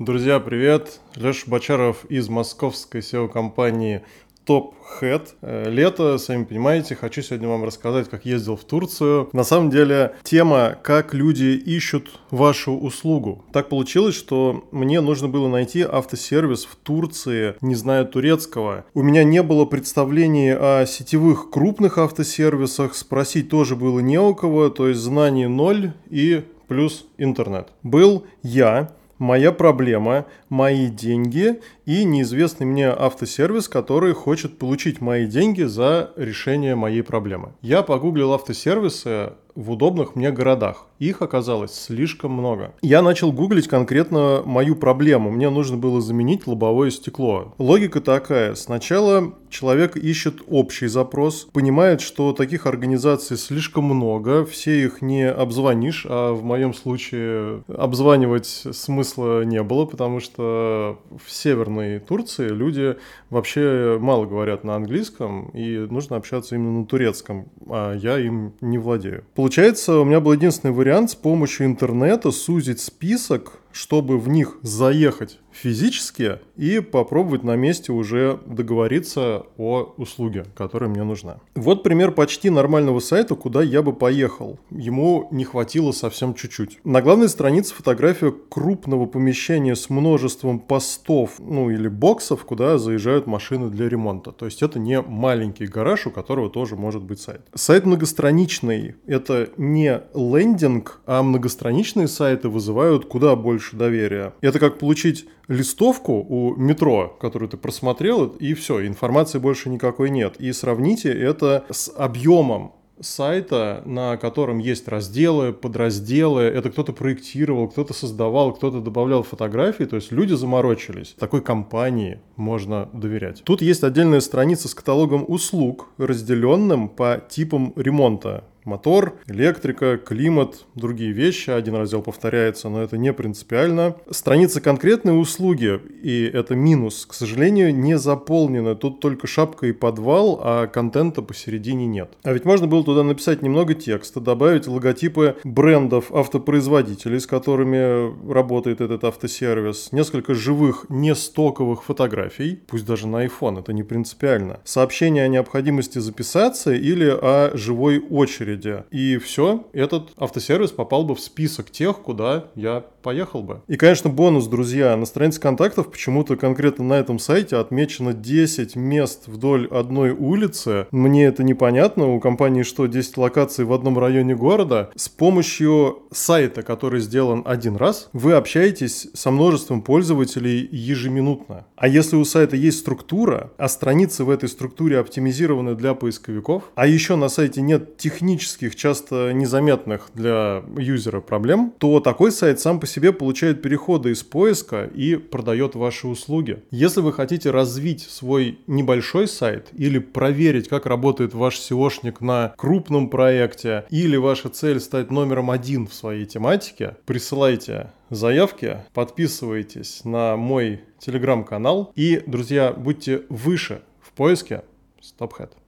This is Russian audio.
Друзья, привет! Леша Бочаров из московской SEO-компании Top Head. Э, лето, сами понимаете, хочу сегодня вам рассказать, как ездил в Турцию. На самом деле, тема, как люди ищут вашу услугу. Так получилось, что мне нужно было найти автосервис в Турции, не зная турецкого. У меня не было представления о сетевых крупных автосервисах, спросить тоже было не у кого, то есть знаний ноль и плюс интернет. Был я, моя проблема, мои деньги и неизвестный мне автосервис, который хочет получить мои деньги за решение моей проблемы. Я погуглил автосервисы в удобных мне городах. Их оказалось слишком много. Я начал гуглить конкретно мою проблему. Мне нужно было заменить лобовое стекло. Логика такая. Сначала человек ищет общий запрос, понимает, что таких организаций слишком много, все их не обзвонишь, а в моем случае обзванивать смысла не было, потому что в Северной Турции люди вообще мало говорят на английском, и нужно общаться именно на турецком, а я им не владею. Получается, у меня был единственный вариант с помощью интернета сузить список, чтобы в них заехать физически и попробовать на месте уже договориться о услуге, которая мне нужна. Вот пример почти нормального сайта, куда я бы поехал. Ему не хватило совсем чуть-чуть. На главной странице фотография крупного помещения с множеством постов, ну или боксов, куда заезжают машины для ремонта. То есть это не маленький гараж, у которого тоже может быть сайт. Сайт многостраничный. Это не лендинг, а многостраничные сайты вызывают куда больше доверия. Это как получить листовку у метро, которую ты просмотрел, и все, информации больше никакой нет. И сравните это с объемом сайта, на котором есть разделы, подразделы. Это кто-то проектировал, кто-то создавал, кто-то добавлял фотографии. То есть люди заморочились. Такой компании можно доверять. Тут есть отдельная страница с каталогом услуг, разделенным по типам ремонта мотор, электрика, климат, другие вещи. Один раздел повторяется, но это не принципиально. Страница конкретной услуги, и это минус, к сожалению, не заполнена. Тут только шапка и подвал, а контента посередине нет. А ведь можно было туда написать немного текста, добавить логотипы брендов автопроизводителей, с которыми работает этот автосервис, несколько живых, не стоковых фотографий, пусть даже на iPhone, это не принципиально. Сообщение о необходимости записаться или о живой очереди очереди. И все, этот автосервис попал бы в список тех, куда я поехал бы. И, конечно, бонус, друзья. На странице контактов почему-то конкретно на этом сайте отмечено 10 мест вдоль одной улицы. Мне это непонятно. У компании что, 10 локаций в одном районе города? С помощью сайта, который сделан один раз, вы общаетесь со множеством пользователей ежеминутно. А если у сайта есть структура, а страницы в этой структуре оптимизированы для поисковиков, а еще на сайте нет технических технических, часто незаметных для юзера проблем, то такой сайт сам по себе получает переходы из поиска и продает ваши услуги. Если вы хотите развить свой небольшой сайт или проверить, как работает ваш SEOшник на крупном проекте, или ваша цель стать номером один в своей тематике, присылайте заявки, подписывайтесь на мой телеграм-канал и, друзья, будьте выше в поиске StopHead.